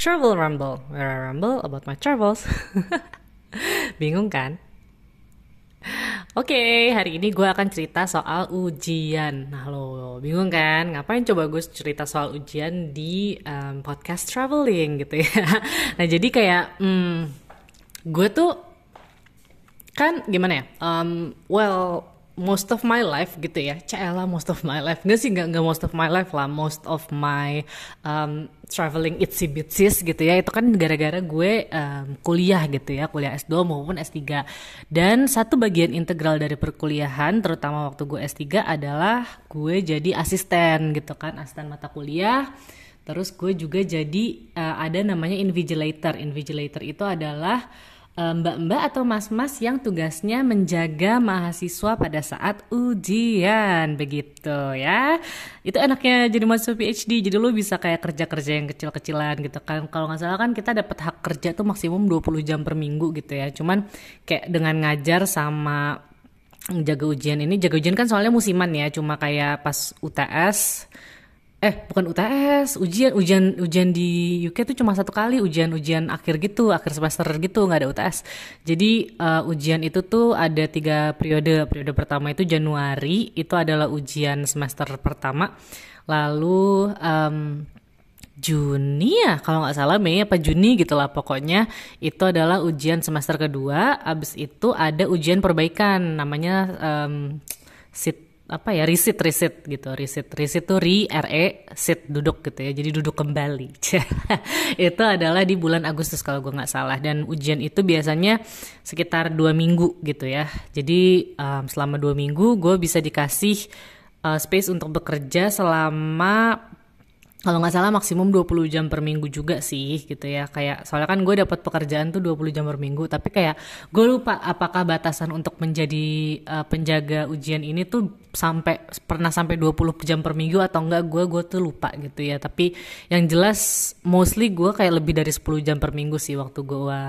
Travel Rumble, where I rumble about my travels. Bingung kan? Oke, okay, hari ini gue akan cerita soal ujian. Nah lo bingung kan? Ngapain coba gue cerita soal ujian di um, podcast traveling gitu ya? Nah jadi kayak, hmm, gue tuh kan gimana ya? Um, well, most of my life gitu ya. Cela most of my life. Nggak sih nggak nggak most of my life lah. Most of my um, traveling itsy bitsies gitu ya. Itu kan gara-gara gue um, kuliah gitu ya. Kuliah S2 maupun S3 dan satu bagian integral dari perkuliahan terutama waktu gue S3 adalah gue jadi asisten gitu kan. Asisten mata kuliah. Terus gue juga jadi uh, ada namanya invigilator. Invigilator itu adalah mbak-mbak atau mas-mas yang tugasnya menjaga mahasiswa pada saat ujian begitu ya. Itu enaknya jadi mahasiswa PhD jadi lu bisa kayak kerja-kerja yang kecil-kecilan gitu kan. Kalau nggak salah kan kita dapat hak kerja tuh maksimum 20 jam per minggu gitu ya. Cuman kayak dengan ngajar sama jaga ujian ini jaga ujian kan soalnya musiman ya. Cuma kayak pas UTS eh bukan UTS ujian ujian ujian di UK tuh cuma satu kali ujian ujian akhir gitu akhir semester gitu nggak ada UTS jadi uh, ujian itu tuh ada tiga periode. Periode pertama itu Januari itu adalah ujian semester pertama. Lalu um, Juni ya kalau nggak salah Mei apa Juni gitu lah pokoknya. Itu adalah ujian semester kedua. Abis itu ada ujian perbaikan namanya um, sit apa ya riset riset gitu. Riset riset tuh ri re sit duduk gitu ya. Jadi duduk kembali. Itu adalah di bulan Agustus kalau gue nggak salah. Dan ujian itu biasanya sekitar dua minggu gitu ya. Jadi um, selama dua minggu gue bisa dikasih uh, space untuk bekerja selama kalau nggak salah maksimum 20 jam per minggu juga sih gitu ya. Kayak soalnya kan gue dapat pekerjaan tuh 20 jam per minggu. Tapi kayak gue lupa apakah batasan untuk menjadi uh, penjaga ujian ini tuh sampai pernah sampai 20 jam per minggu atau enggak gue gue tuh lupa gitu ya. Tapi yang jelas mostly gue kayak lebih dari 10 jam per minggu sih waktu gue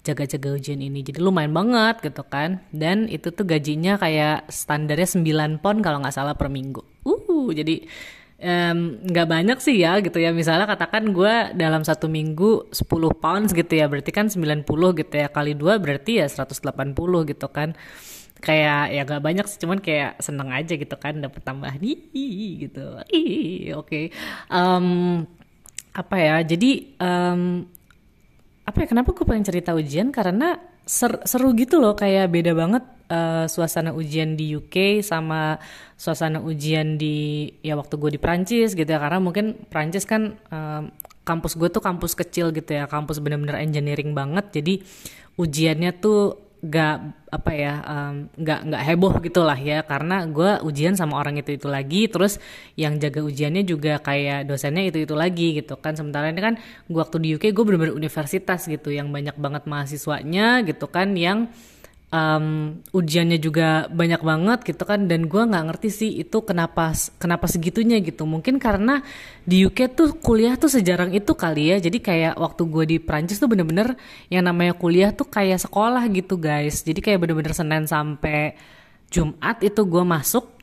jaga-jaga ujian ini. Jadi lumayan banget gitu kan. Dan itu tuh gajinya kayak standarnya 9 pon kalau nggak salah per minggu. Uh jadi nggak um, banyak sih ya gitu ya. Misalnya katakan gue dalam satu minggu 10 pounds gitu ya berarti kan 90 gitu ya. Kali dua berarti ya 180 gitu kan. Kayak ya gak banyak sih cuman kayak seneng aja gitu kan dapet tambah nih gitu. Oke. Okay. um, apa ya jadi um, apa ya kenapa gue pengen cerita ujian? Karena ser seru gitu loh kayak beda banget uh, suasana ujian di UK sama suasana ujian di ya waktu gue di Prancis gitu ya. Karena mungkin Prancis kan uh, kampus gue tuh kampus kecil gitu ya. Kampus bener-bener engineering banget. Jadi ujiannya tuh gak apa ya um, gak nggak heboh gitulah ya. Karena gue ujian sama orang itu itu lagi. Terus yang jaga ujiannya juga kayak dosennya itu itu lagi gitu kan. Sementara ini kan gue waktu di UK gue bener-bener universitas gitu. Yang banyak banget mahasiswanya gitu kan yang um, ujiannya juga banyak banget gitu kan dan gue nggak ngerti sih itu kenapa kenapa segitunya gitu. Mungkin karena di UK tuh kuliah tuh sejarang itu kali ya. Jadi kayak waktu gue di Prancis tuh bener-bener yang namanya kuliah tuh kayak sekolah gitu guys. Jadi kayak bener-bener Senin sampai Jumat itu gue masuk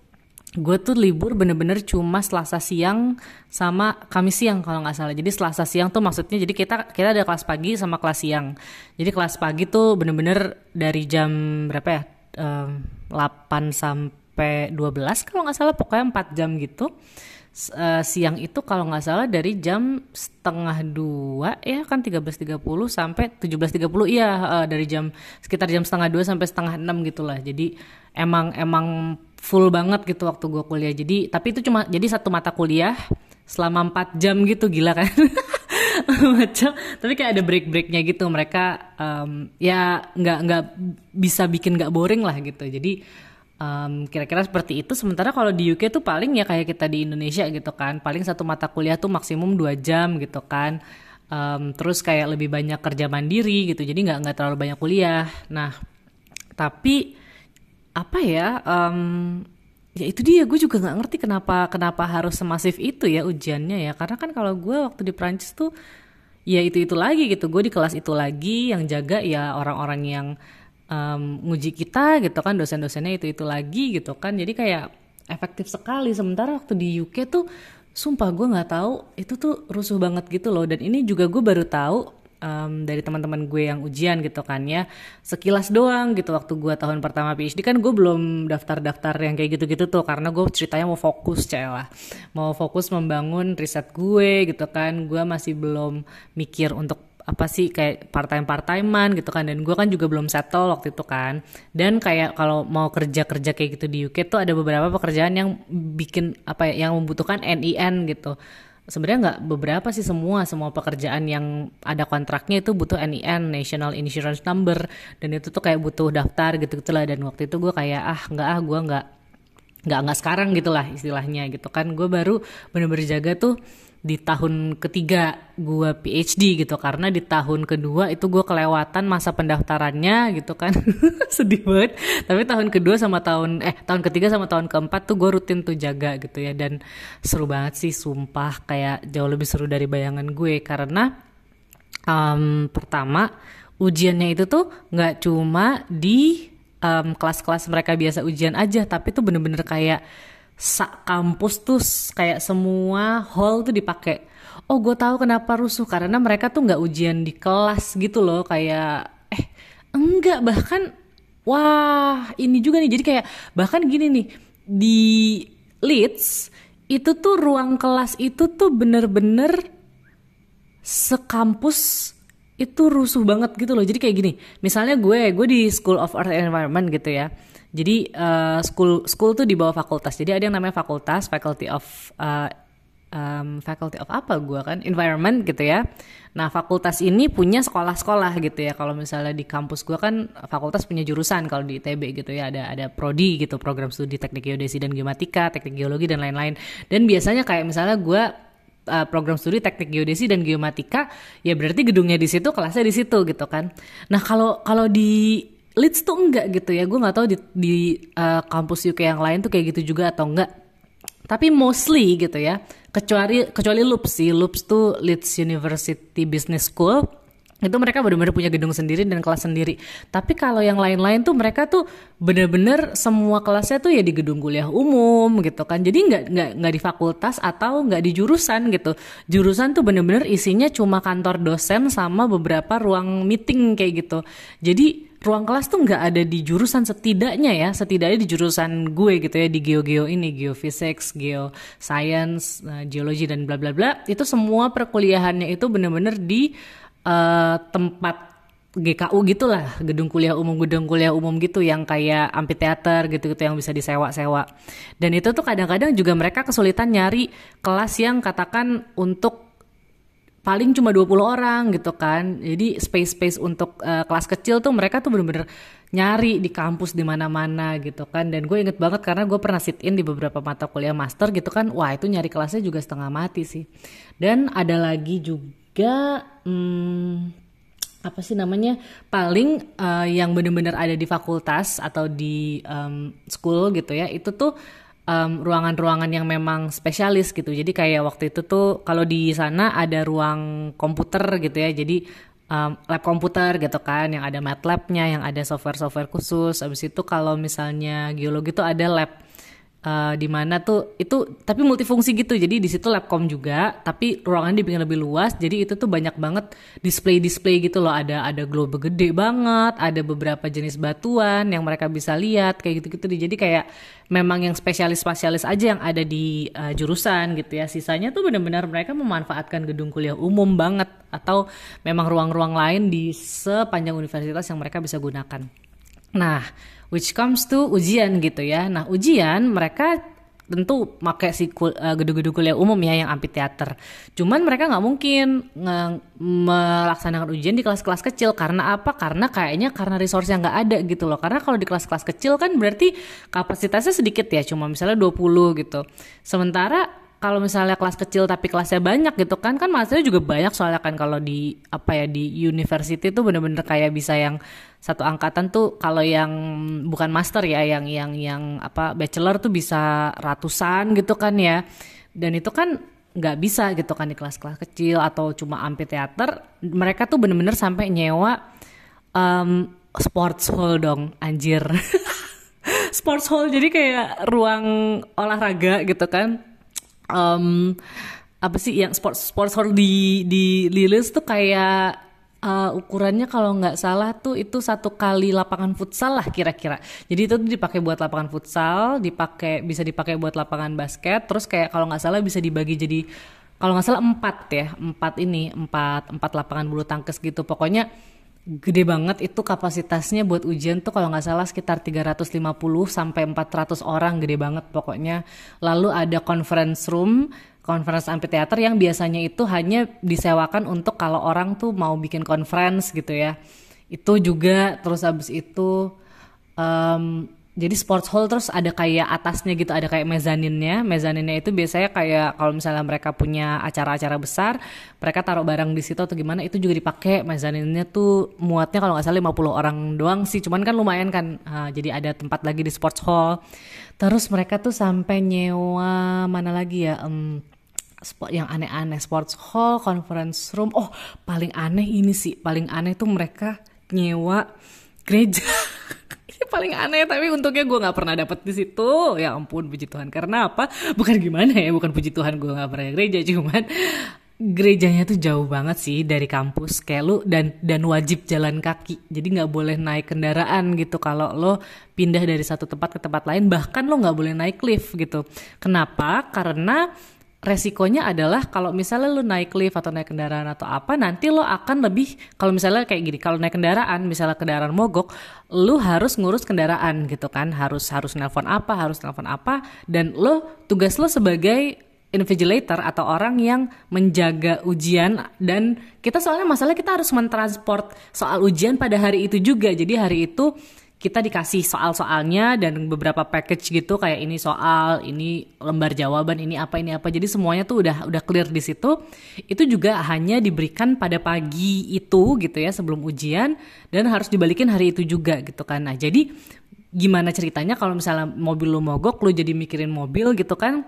gue tuh libur bener-bener cuma Selasa siang sama Kamis siang kalau nggak salah. Jadi Selasa siang tuh maksudnya jadi kita kita ada kelas pagi sama kelas siang. Jadi kelas pagi tuh bener-bener dari jam berapa ya? Um, 8 sampai 12 kalau nggak salah pokoknya 4 jam gitu. Uh, siang itu kalau nggak salah dari jam setengah dua ya kan 13.30 sampai 17.30 iya uh, dari jam sekitar jam setengah dua sampai setengah enam gitulah. Jadi emang emang full banget gitu waktu gue kuliah. Jadi tapi itu cuma jadi satu mata kuliah selama empat jam gitu gila kan? Macam tapi kayak ada break breaknya gitu mereka um, ya nggak nggak bisa bikin nggak boring lah gitu. Jadi um, kira-kira seperti itu. Sementara kalau di UK tuh paling ya kayak kita di Indonesia gitu kan. Paling satu mata kuliah tuh maksimum dua jam gitu kan. Um, terus kayak lebih banyak kerja mandiri gitu. Jadi nggak nggak terlalu banyak kuliah. Nah tapi apa ya um, ya itu dia. Gue juga nggak ngerti kenapa kenapa harus semasif itu ya ujiannya ya. Karena kan kalau gue waktu di Prancis tuh ya itu itu lagi gitu. Gue di kelas itu lagi yang jaga ya orang-orang yang um, nguji kita gitu kan dosen-dosennya itu itu lagi gitu kan. Jadi kayak efektif sekali. Sementara waktu di UK tuh sumpah gue nggak tahu itu tuh rusuh banget gitu loh. Dan ini juga gue baru tahu um, dari teman-teman gue yang ujian gitu kan ya. Sekilas doang gitu waktu gue tahun pertama PhD kan gue belum daftar-daftar yang kayak gitu-gitu tuh karena gue ceritanya mau fokus lah. Mau fokus membangun riset gue gitu kan. Gue masih belum mikir untuk apa sih kayak part time part timean gitu kan. Dan gue kan juga belum settle waktu itu kan. Dan kayak kalau mau kerja kerja kayak gitu di UK tuh ada beberapa pekerjaan yang bikin apa ya yang membutuhkan NIN gitu. Sebenarnya nggak beberapa sih semua semua pekerjaan yang ada kontraknya itu butuh NIN National Insurance Number. Dan itu tuh kayak butuh daftar gitu gitulah dan waktu itu gue kayak ah nggak ah gue nggak nggak nggak sekarang gitulah istilahnya gitu kan. Gue baru bener-bener jaga tuh di tahun ketiga gue PhD gitu. Karena di tahun kedua itu gue kelewatan masa pendaftarannya gitu kan. Sedih banget. Tapi tahun kedua sama tahun eh tahun ketiga sama tahun keempat tuh gue rutin tuh jaga gitu ya. Dan seru banget sih sumpah. Kayak jauh lebih seru dari bayangan gue. Karena um, pertama ujiannya itu tuh nggak cuma di kelas kelas-kelas mereka biasa ujian aja. Tapi tuh bener-bener kayak sak kampus tuh kayak semua hall tuh dipakai. Oh gue tahu kenapa rusuh karena mereka tuh nggak ujian di kelas gitu loh kayak eh enggak bahkan wah ini juga nih. Jadi kayak bahkan gini nih di Leeds itu tuh ruang kelas itu tuh bener-bener sekampus itu rusuh banget gitu loh. Jadi kayak gini misalnya gue gue di School of Art and Environment gitu ya jadi uh, school school tuh di bawah fakultas. Jadi ada yang namanya fakultas, faculty of uh, um, faculty of apa gue kan environment gitu ya. Nah fakultas ini punya sekolah-sekolah gitu ya. Kalau misalnya di kampus gue kan fakultas punya jurusan kalau di ITB gitu ya ada ada prodi gitu program studi teknik geodesi dan geomatika, teknik geologi dan lain-lain. Dan biasanya kayak misalnya gue uh, program studi teknik geodesi dan geomatika ya berarti gedungnya di situ kelasnya di situ gitu kan. Nah kalau kalau di Leeds tuh enggak gitu ya gue nggak tahu di, di uh, kampus UK yang lain tuh kayak gitu juga atau enggak tapi mostly gitu ya kecuali kecuali Loops sih Loops tuh Leeds University Business School itu mereka benar-benar punya gedung sendiri dan kelas sendiri. Tapi kalau yang lain-lain tuh mereka tuh benar-benar semua kelasnya tuh ya di gedung kuliah umum gitu kan. Jadi nggak nggak nggak di fakultas atau nggak di jurusan gitu. Jurusan tuh benar-benar isinya cuma kantor dosen sama beberapa ruang meeting kayak gitu. Jadi ruang kelas tuh nggak ada di jurusan setidaknya ya setidaknya di jurusan gue gitu ya di geo-geo ini geophysics, geoscience, uh, geologi dan bla bla bla. Itu semua perkuliahannya itu bener-bener di uh, tempat GKU gitulah gedung kuliah umum gedung kuliah umum gitu yang kayak amphitheater gitu-gitu yang bisa disewa-sewa. Dan itu tuh kadang-kadang juga mereka kesulitan nyari kelas yang katakan untuk paling cuma 20 orang gitu kan. Jadi space-space untuk uh, kelas kecil tuh mereka tuh bener-bener nyari di kampus di mana-mana gitu kan. Dan gue inget banget karena gue pernah sit in di beberapa mata kuliah master gitu kan. Wah itu nyari kelasnya juga setengah mati sih. Dan ada lagi juga hmm, apa sih namanya paling uh, yang bener-bener ada di fakultas atau di um, school gitu ya itu tuh ruangan ruangan-ruangan yang memang spesialis gitu. Jadi kayak waktu itu tuh kalau di sana ada ruang komputer gitu ya. Jadi um, lab komputer gitu kan, yang ada MATLAB-nya, yang ada software-software khusus. Habis itu kalau misalnya geologi tuh ada lab uh, di mana tuh itu tapi multifungsi gitu. Jadi di situ labcom juga tapi ruangan dibikin lebih luas. Jadi itu tuh banyak banget display-display gitu loh. Ada ada globe gede banget ada beberapa jenis batuan yang mereka bisa lihat kayak gitu-gitu jadi kayak memang yang spesialis-spesialis aja yang ada di uh, jurusan gitu ya. Sisanya tuh benar-benar mereka memanfaatkan gedung kuliah umum banget. Atau memang ruang-ruang lain di sepanjang universitas yang mereka bisa gunakan. Nah which comes to ujian gitu ya. Nah, ujian mereka tentu pakai si uh, gedung-gedung kuliah umum ya yang amphitheater. Cuman mereka nggak mungkin melaksanakan ujian di kelas-kelas kecil karena apa? Karena kayaknya karena resource yang nggak ada gitu loh. Karena kalau di kelas-kelas kecil kan berarti kapasitasnya sedikit ya, cuma misalnya 20 gitu. Sementara kalau misalnya kelas kecil tapi kelasnya banyak gitu kan kan mahasiswa juga banyak soalnya kan kalau di apa ya di university tuh bener-bener kayak bisa yang satu angkatan tuh kalau yang bukan master ya yang yang yang apa bachelor tuh bisa ratusan gitu kan ya. Dan itu kan nggak bisa gitu kan di kelas-kelas kecil atau cuma amphitheater mereka tuh bener-bener sampai nyewa um, sports hall dong anjir. Sports hall jadi kayak ruang olahraga gitu kan. Um, apa sih yang sports sports hall di di Lilis tuh kayak uh, ukurannya kalau nggak salah tuh itu satu kali lapangan futsal lah kira-kira. Jadi itu dipakai buat lapangan futsal, dipakai bisa dipakai buat lapangan basket. Terus kayak kalau nggak salah bisa dibagi jadi kalau nggak salah empat ya, empat ini empat empat lapangan bulu tangkis gitu. Pokoknya gede banget itu kapasitasnya buat ujian tuh kalau nggak salah sekitar 350 sampai 400 orang gede banget pokoknya lalu ada conference room conference amphitheater yang biasanya itu hanya disewakan untuk kalau orang tuh mau bikin conference gitu ya. Itu juga terus abis itu um, jadi sports hall terus ada kayak atasnya gitu ada kayak mezaninnya. Mezaninnya itu biasanya kayak kalau misalnya mereka punya acara-acara besar mereka taruh barang di situ atau gimana itu juga dipakai. Mezaninnya tuh muatnya kalau nggak salah 50 orang doang sih. Cuman kan lumayan kan uh, jadi ada tempat lagi di sports hall terus mereka tuh sampai nyewa mana lagi ya um, spot yang aneh-aneh sports hall conference room. Oh paling aneh ini sih paling aneh tuh mereka nyewa gereja. Paling aneh tapi untungnya gue nggak pernah dapet di situ. Ya ampun puji Tuhan. Karena apa? Bukan gimana ya bukan puji Tuhan gue nggak pernah gereja cuman gerejanya tuh jauh banget sih dari kampus. Kayak lu dan dan wajib jalan kaki. Jadi nggak boleh naik kendaraan gitu. Kalau lo pindah dari satu tempat ke tempat lain bahkan lo nggak boleh naik lift gitu. Kenapa? Karena resikonya adalah kalau misalnya lu naik lift atau naik kendaraan atau apa nanti lo akan lebih kalau misalnya kayak gini kalau naik kendaraan misalnya kendaraan mogok lu harus ngurus kendaraan gitu kan. Harus harus nelpon apa harus nelpon apa. Dan lo tugas lo sebagai invigilator atau orang yang menjaga ujian dan kita soalnya masalah kita harus mentransport soal ujian pada hari itu juga jadi hari itu kita dikasih soal-soalnya dan beberapa package gitu kayak ini soal, ini lembar jawaban, ini apa ini apa. Jadi semuanya tuh udah udah clear di situ. Itu juga hanya diberikan pada pagi itu gitu ya sebelum ujian dan harus dibalikin hari itu juga gitu kan. Nah, jadi gimana ceritanya kalau misalnya mobil lo mogok lo jadi mikirin mobil gitu kan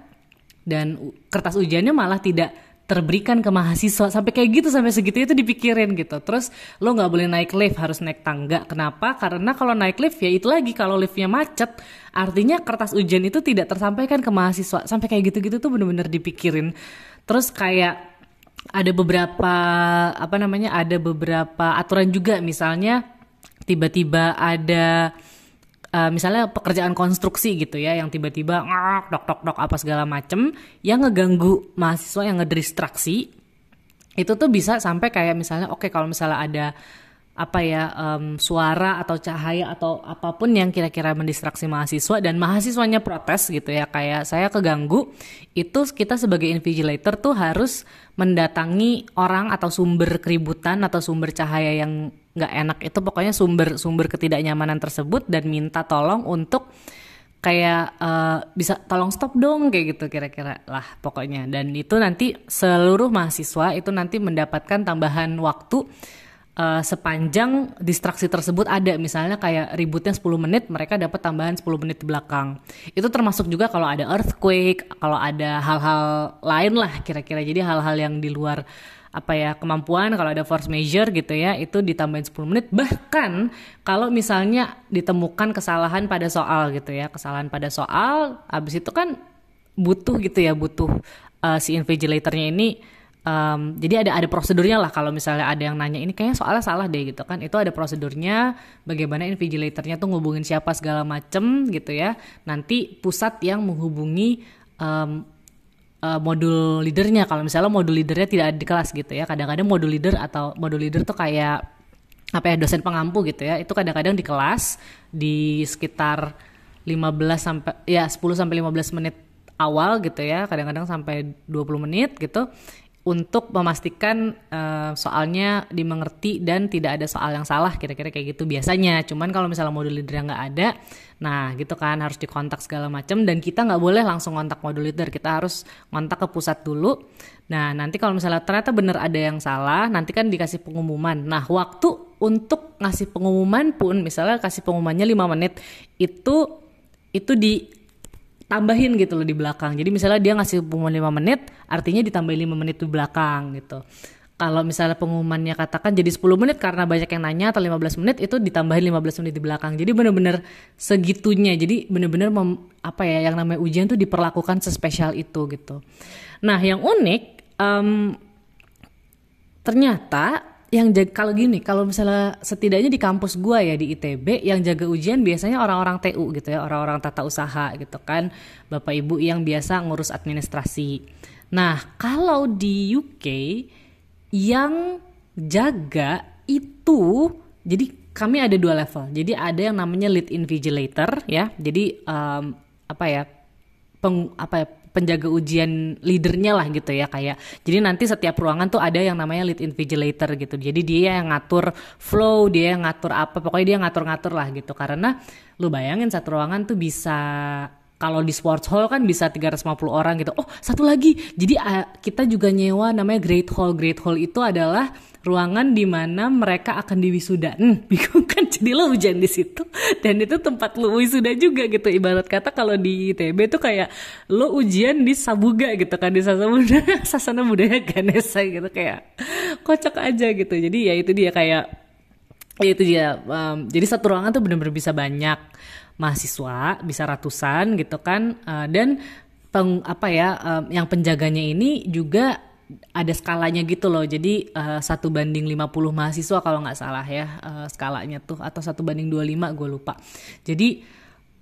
dan kertas ujiannya malah tidak terberikan ke mahasiswa. Sampai kayak gitu sampai segitu itu dipikirin gitu. Terus lo nggak boleh naik lift harus naik tangga. Kenapa? Karena kalau naik lift ya itu lagi. Kalau liftnya macet artinya kertas ujian itu tidak tersampaikan ke mahasiswa. Sampai kayak gitu-gitu tuh bener-bener dipikirin. Terus kayak ada beberapa apa namanya ada beberapa aturan juga. Misalnya tiba-tiba ada uh, misalnya pekerjaan konstruksi gitu ya yang tiba-tiba dok dok dok apa segala macem yang ngeganggu mahasiswa yang ngedistraksi itu tuh bisa sampai kayak misalnya oke okay, kalau misalnya ada apa ya um, suara atau cahaya atau apa pun yang kira-kira mendistraksi mahasiswa dan mahasiswanya protes gitu ya kayak saya keganggu itu kita sebagai invigilator tuh harus mendatangi orang atau sumber keributan atau sumber cahaya yang nggak enak. Itu pokoknya sumber sumber ketidaknyamanan tersebut dan minta tolong untuk kayak uh, bisa tolong stop dong kayak gitu kira-kira lah pokoknya. Dan itu nanti seluruh mahasiswa itu nanti mendapatkan tambahan waktu uh, sepanjang distraksi tersebut ada. Misalnya kayak ributnya 10 menit mereka dapat tambahan 10 menit di belakang. Itu termasuk juga kalau ada earthquake kalau ada hal-hal lain lah kira-kira. Jadi hal-hal yang di luar apa ya kemampuan kalau ada force major gitu ya itu ditambahin 10 menit. Bahkan kalau misalnya ditemukan kesalahan pada soal gitu ya kesalahan pada soal habis itu kan butuh gitu ya butuh uh, si invigilatornya ini um, jadi ada ada prosedurnya lah kalau misalnya ada yang nanya ini kayaknya soalnya salah deh gitu kan. Itu ada prosedurnya bagaimana invigilatornya tuh ngubungin siapa segala macem gitu ya. Nanti pusat yang menghubungi um, uh, modul leadernya. Kalau misalnya modul leadernya tidak ada di kelas gitu ya kadang-kadang modul leader atau modul leader tuh kayak apa ya dosen pengampu gitu ya itu kadang-kadang di kelas di sekitar 15 sampai ya 10 sampai 15 menit awal gitu ya kadang-kadang sampai 20 menit gitu untuk memastikan uh, soalnya dimengerti dan tidak ada soal yang salah kira-kira kayak gitu biasanya. Cuman kalau misalnya modul leader nggak ada nah gitu kan harus dikontak segala macam dan kita nggak boleh langsung kontak modul leader kita harus kontak ke pusat dulu. Nah nanti kalau misalnya ternyata bener ada yang salah nanti kan dikasih pengumuman. Nah waktu untuk ngasih pengumuman pun misalnya kasih pengumumannya 5 menit itu itu di tambahin gitu loh di belakang. Jadi misalnya dia ngasih pengumuman 5 menit, artinya ditambahin 5 menit di belakang gitu. kalau misalnya pengumumannya katakan jadi 10 menit karena banyak yang nanya atau 15 menit itu ditambahin 15 menit di belakang. Jadi bener-bener segitunya. Jadi bener-bener apa ya yang namanya ujian tuh diperlakukan sespesial itu gitu. Nah yang unik um, ternyata yang jaga kalau gini kalau misalnya setidaknya di kampus gua ya di ITB yang jaga ujian biasanya orang-orang TU gitu ya orang-orang tata usaha gitu kan. Bapak ibu yang biasa ngurus administrasi. Nah kalau di UK yang jaga itu jadi kami ada dua level. Jadi ada yang namanya lead invigilator ya jadi um, apa ya peng, apa ya penjaga ujian leadernya lah gitu ya kayak jadi nanti setiap ruangan tuh ada yang namanya lead invigilator gitu jadi dia yang ngatur flow dia yang ngatur apa pokoknya dia ngatur-ngatur lah gitu karena lu bayangin satu ruangan tuh bisa kalau di sports hall kan bisa 350 orang gitu. Oh, satu lagi. Jadi uh, kita juga nyewa namanya Great Hall. Great Hall itu adalah ruangan di mana mereka akan diwisuda. Hmm, bingung kan jadi lo hujan di situ dan itu tempat lo wisuda juga gitu. Ibarat kata kalau di ITB tuh kayak lo ujian di Sabuga gitu kan di Sasana Budaya, Sasana Budaya Ganesha gitu kayak kocak aja gitu. Jadi ya itu dia kayak ya itu dia. Um, jadi satu ruangan tuh bener-bener bisa banyak mahasiswa bisa ratusan gitu kan uh, dan peng, apa ya um, yang penjaganya ini juga ada skalanya gitu loh jadi uh, satu banding 50 mahasiswa kalau nggak salah ya uh, skalanya tuh atau satu banding 25 gue lupa jadi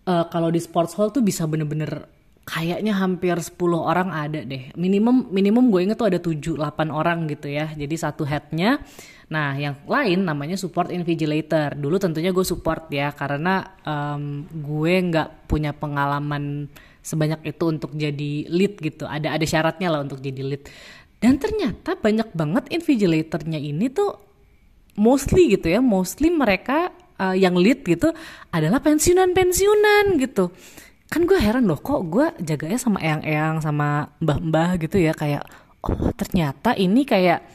uh, kalau di sports hall tuh bisa bener-bener kayaknya hampir 10 orang ada deh minimum minimum gue inget tuh ada 7 8 orang gitu ya jadi satu headnya Nah, yang lain namanya support invigilator. Dulu tentunya gue support ya, karena um, gue nggak punya pengalaman sebanyak itu untuk jadi lead gitu. Ada ada syaratnya lah untuk jadi lead. Dan ternyata banyak banget invigilatornya ini tuh mostly gitu ya, mostly mereka uh, yang lead gitu adalah pensiunan-pensiunan gitu. Kan gue heran loh, kok gue jaganya sama eyang-eyang sama mbah-mbah gitu ya, kayak oh ternyata ini kayak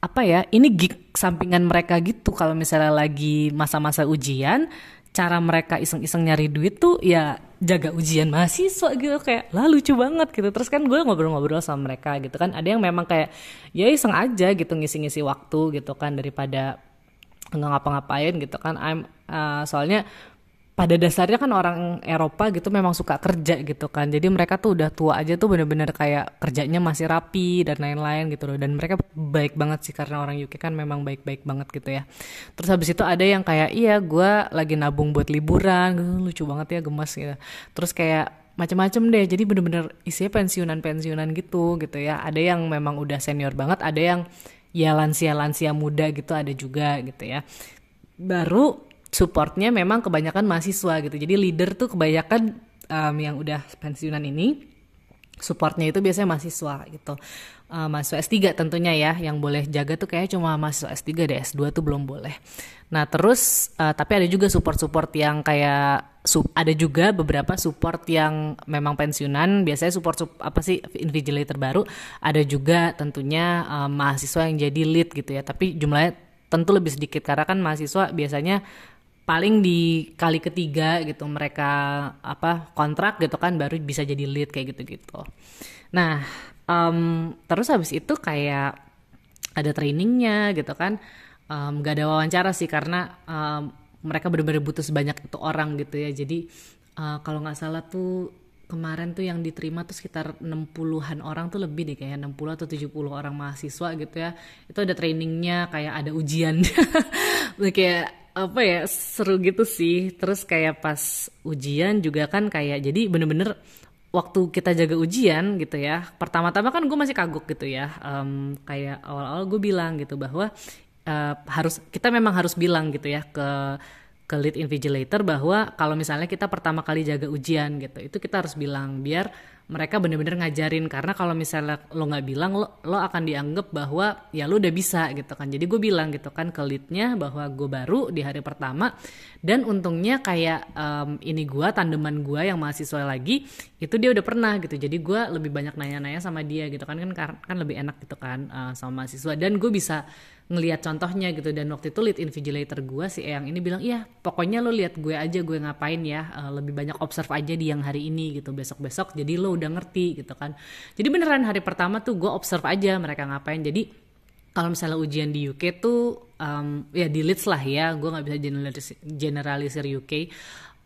apa ya ini gig sampingan mereka gitu kalau misalnya lagi masa-masa ujian cara mereka iseng-iseng nyari duit tuh ya jaga ujian mahasiswa gitu. Kayak lah lucu banget gitu. Terus kan gue ngobrol-ngobrol sama mereka gitu kan. Ada yang memang kayak ya iseng aja gitu ngisi-ngisi waktu gitu kan daripada nggak ngapa-ngapain gitu kan. I'm uh, soalnya pada dasarnya kan orang Eropa gitu memang suka kerja gitu kan. Jadi mereka tuh udah tua aja tuh bener-bener kayak kerjanya masih rapi dan lain-lain gitu loh. Dan mereka baik banget sih karena orang UK kan memang baik-baik banget gitu ya. Terus habis itu ada yang kayak iya gue lagi nabung buat liburan. Lucu banget ya gemas gitu. Terus kayak macam-macam deh. Jadi bener-bener isinya pensiunan-pensiunan gitu gitu ya. Ada yang memang udah senior banget ada yang ya lansia-lansia muda gitu ada juga gitu ya. Baru supportnya memang kebanyakan mahasiswa gitu. Jadi leader tuh kebanyakan um, yang udah pensiunan ini supportnya itu biasanya mahasiswa gitu. Uh, mahasiswa S3 tentunya ya yang boleh jaga tuh kayak cuma mahasiswa S3 deh S2 tuh belum boleh. Nah, terus uh, tapi ada juga support-support yang kayak sub, ada juga beberapa support yang memang pensiunan, biasanya support sup, apa sih invigilator baru, ada juga tentunya uh, mahasiswa yang jadi lead gitu ya. Tapi jumlahnya tentu lebih sedikit karena kan mahasiswa biasanya paling di kali ketiga gitu mereka apa kontrak gitu kan baru bisa jadi lead kayak gitu-gitu. Nah um, terus habis itu kayak ada trainingnya gitu kan. Um, gak ada wawancara sih karena um, mereka benar-benar butuh sebanyak itu orang gitu ya. Jadi uh, kalau nggak salah tuh kemarin tuh yang diterima tuh sekitar 60-an orang tuh lebih deh kayak 60 atau 70 orang mahasiswa gitu ya. Itu ada trainingnya kayak ada ujian kayak apa ya seru gitu sih. Terus kayak pas ujian juga kan kayak jadi bener-bener waktu kita jaga ujian gitu ya pertama-tama kan gue masih kagok gitu ya um, kayak awal-awal gue bilang gitu bahwa uh, harus kita memang harus bilang gitu ya ke ke lead invigilator bahwa kalau misalnya kita pertama kali jaga ujian gitu itu kita harus bilang biar mereka bener-bener ngajarin. Karena kalau misalnya lo nggak bilang lo lo akan dianggap bahwa ya lo udah bisa gitu kan. Jadi gue bilang gitu kan ke leadnya bahwa gue baru di hari pertama. Dan untungnya kayak um, ini gue tandeman gue yang mahasiswa lagi itu dia udah pernah gitu. Jadi gue lebih banyak nanya-nanya sama dia gitu kan. Kan kan lebih enak gitu kan uh, sama mahasiswa. Dan gue bisa ngelihat contohnya gitu. Dan waktu itu lead invigilator gue si Eyang ini bilang iya pokoknya lo lihat gue aja gue ngapain ya uh, lebih banyak observe aja di yang hari ini gitu. Besok besok jadi lo udah ngerti gitu kan. Jadi beneran hari pertama tuh gue observe aja mereka ngapain. Jadi kalau misalnya ujian di UK tuh um, ya di Leeds lah ya gue nggak bisa generalisir, generalisir UK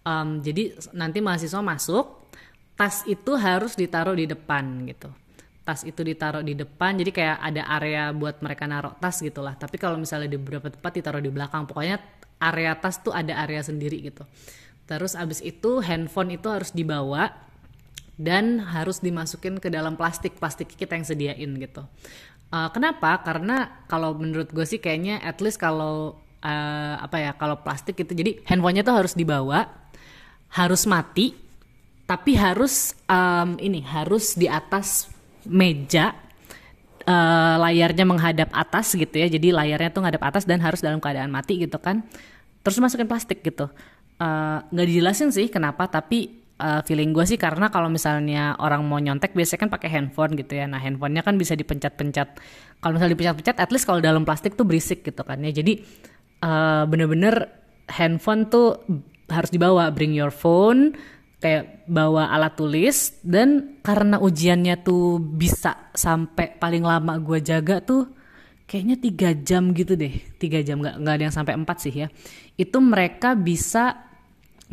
um, jadi nanti mahasiswa masuk tas itu harus ditaruh di depan gitu tas itu ditaruh di depan jadi kayak ada area buat mereka naruh tas gitulah. Tapi kalau misalnya di beberapa tempat ditaruh di belakang pokoknya area tas tuh ada area sendiri gitu. Terus abis itu handphone itu harus dibawa dan harus dimasukin ke dalam plastik plastik kita yang sediain gitu. Uh, kenapa? Karena kalau menurut gue sih kayaknya at least kalau uh, apa ya kalau plastik itu jadi handphonenya tuh harus dibawa harus mati tapi harus um, ini harus di atas meja uh, layarnya menghadap atas gitu ya. Jadi layarnya tuh menghadap atas dan harus dalam keadaan mati gitu kan. Terus masukin plastik gitu. Eh, nggak uh, dijelasin sih kenapa tapi uh, feeling gue sih karena kalau misalnya orang mau nyontek biasanya kan pakai handphone gitu ya. Nah handphonenya kan bisa dipencet-pencet. Kalau misalnya dipencet-pencet at least kalau dalam plastik tuh berisik gitu kan ya. Jadi uh, bener-bener handphone tuh harus dibawa. Bring your phone kayak bawa alat tulis dan karena ujiannya tuh bisa sampai paling lama gue jaga tuh kayaknya tiga jam gitu deh. Tiga jam nggak nggak ada yang sampai empat sih ya. Itu mereka bisa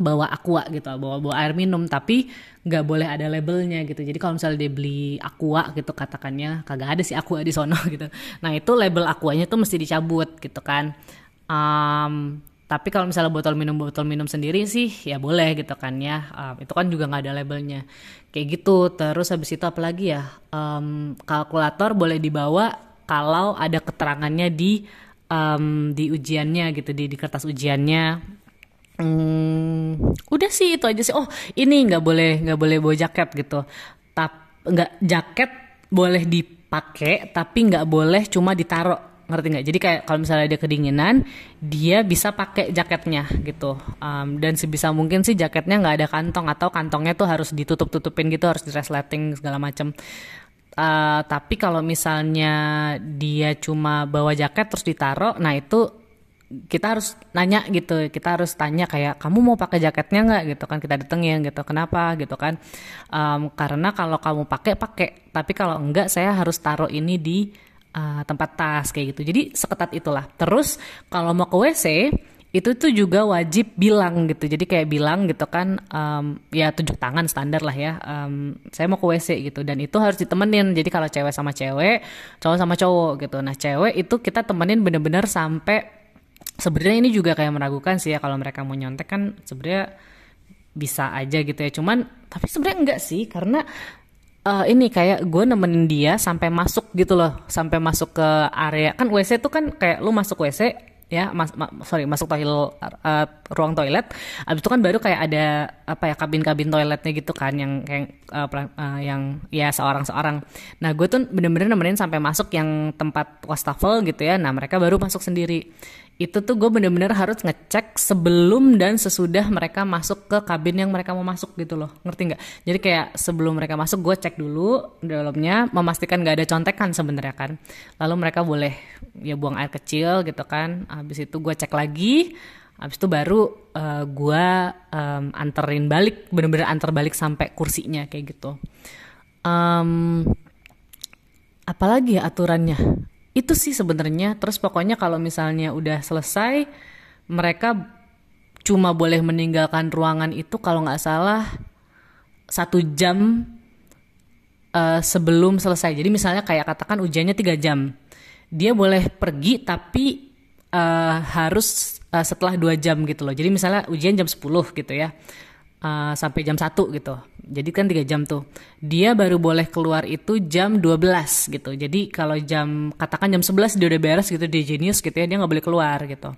bawa aqua gitu bawa bawa air minum tapi nggak boleh ada labelnya gitu. Jadi kalau misalnya dia beli aqua gitu katakannya kagak ada sih aqua di sono gitu. Nah itu label aquanya tuh mesti dicabut gitu kan. Um, tapi kalau misalnya botol minum botol minum sendiri sih ya boleh gitu kan ya. Um, itu kan juga nggak ada labelnya. Kayak gitu. Terus habis itu apalagi ya? Um, kalkulator boleh dibawa kalau ada keterangannya di um, di ujiannya gitu di di kertas ujiannya. Hmm, udah sih itu aja sih. Oh ini nggak boleh nggak boleh bawa jaket gitu. Tap nggak jaket boleh dipakai tapi nggak boleh cuma ditaruh ngerti nggak? Jadi kayak kalau misalnya dia kedinginan dia bisa pakai jaketnya gitu. Um, dan sebisa mungkin sih jaketnya nggak ada kantong atau kantongnya tuh harus ditutup tutupin gitu harus di resleting segala macam uh, tapi kalau misalnya dia cuma bawa jaket terus ditaruh nah itu kita harus nanya gitu. Kita harus tanya kayak kamu mau pakai jaketnya nggak? gitu kan kita datengin gitu kenapa? gitu kan. Um, karena kalau kamu pakai pakai. Tapi kalau enggak saya harus taruh ini di uh, tempat tas kayak gitu. Jadi seketat itulah. Terus kalau mau ke WC itu tuh juga wajib bilang gitu. Jadi kayak bilang gitu kan um, ya tunjuk tangan standar lah ya. Um, saya mau ke WC gitu dan itu harus ditemenin. Jadi kalau cewek sama cewek, cowok sama cowok gitu. Nah, cewek itu kita temenin bener-bener sampai sebenarnya ini juga kayak meragukan sih ya kalau mereka mau nyontek kan sebenarnya bisa aja gitu ya. Cuman tapi sebenarnya enggak sih karena uh, ini kayak gue nemenin dia sampai masuk gitu loh sampai masuk ke area. Kan WC tuh kan kayak lu masuk WC ya mas, ma, sorry masuk toilet uh, ruang toilet. Abis itu kan baru kayak ada apa ya kabin-kabin toiletnya gitu kan yang kayak uh, uh, yang ya seorang seorang nah gue tuh bener-bener nemenin sampai masuk yang tempat wastafel gitu ya. Nah mereka baru masuk sendiri itu tuh gue bener-bener harus ngecek sebelum dan sesudah mereka masuk ke kabin yang mereka mau masuk gitu loh. Ngerti nggak? Jadi kayak sebelum mereka masuk gue cek dulu dalamnya memastikan nggak ada contekan sebenarnya kan. Lalu mereka boleh ya buang air kecil gitu kan. Habis itu gue cek lagi habis itu baru uh, eh, gue um, anterin balik bener-bener antar balik sampai kursinya kayak gitu. Um, apalagi ya aturannya itu sih sebenarnya. Terus pokoknya kalau misalnya udah selesai mereka cuma boleh meninggalkan ruangan itu kalau nggak salah satu jam uh, sebelum selesai. Jadi misalnya kayak katakan ujiannya tiga jam. Dia boleh pergi tapi uh, harus uh, setelah dua jam gitu loh. Jadi misalnya ujian jam 10 gitu ya uh, sampai jam 1 gitu. Jadi kan tiga jam tuh. Dia baru boleh keluar itu jam 12 gitu. Jadi kalau jam katakan jam 11 dia udah beres gitu di genius gitu ya dia nggak boleh keluar gitu.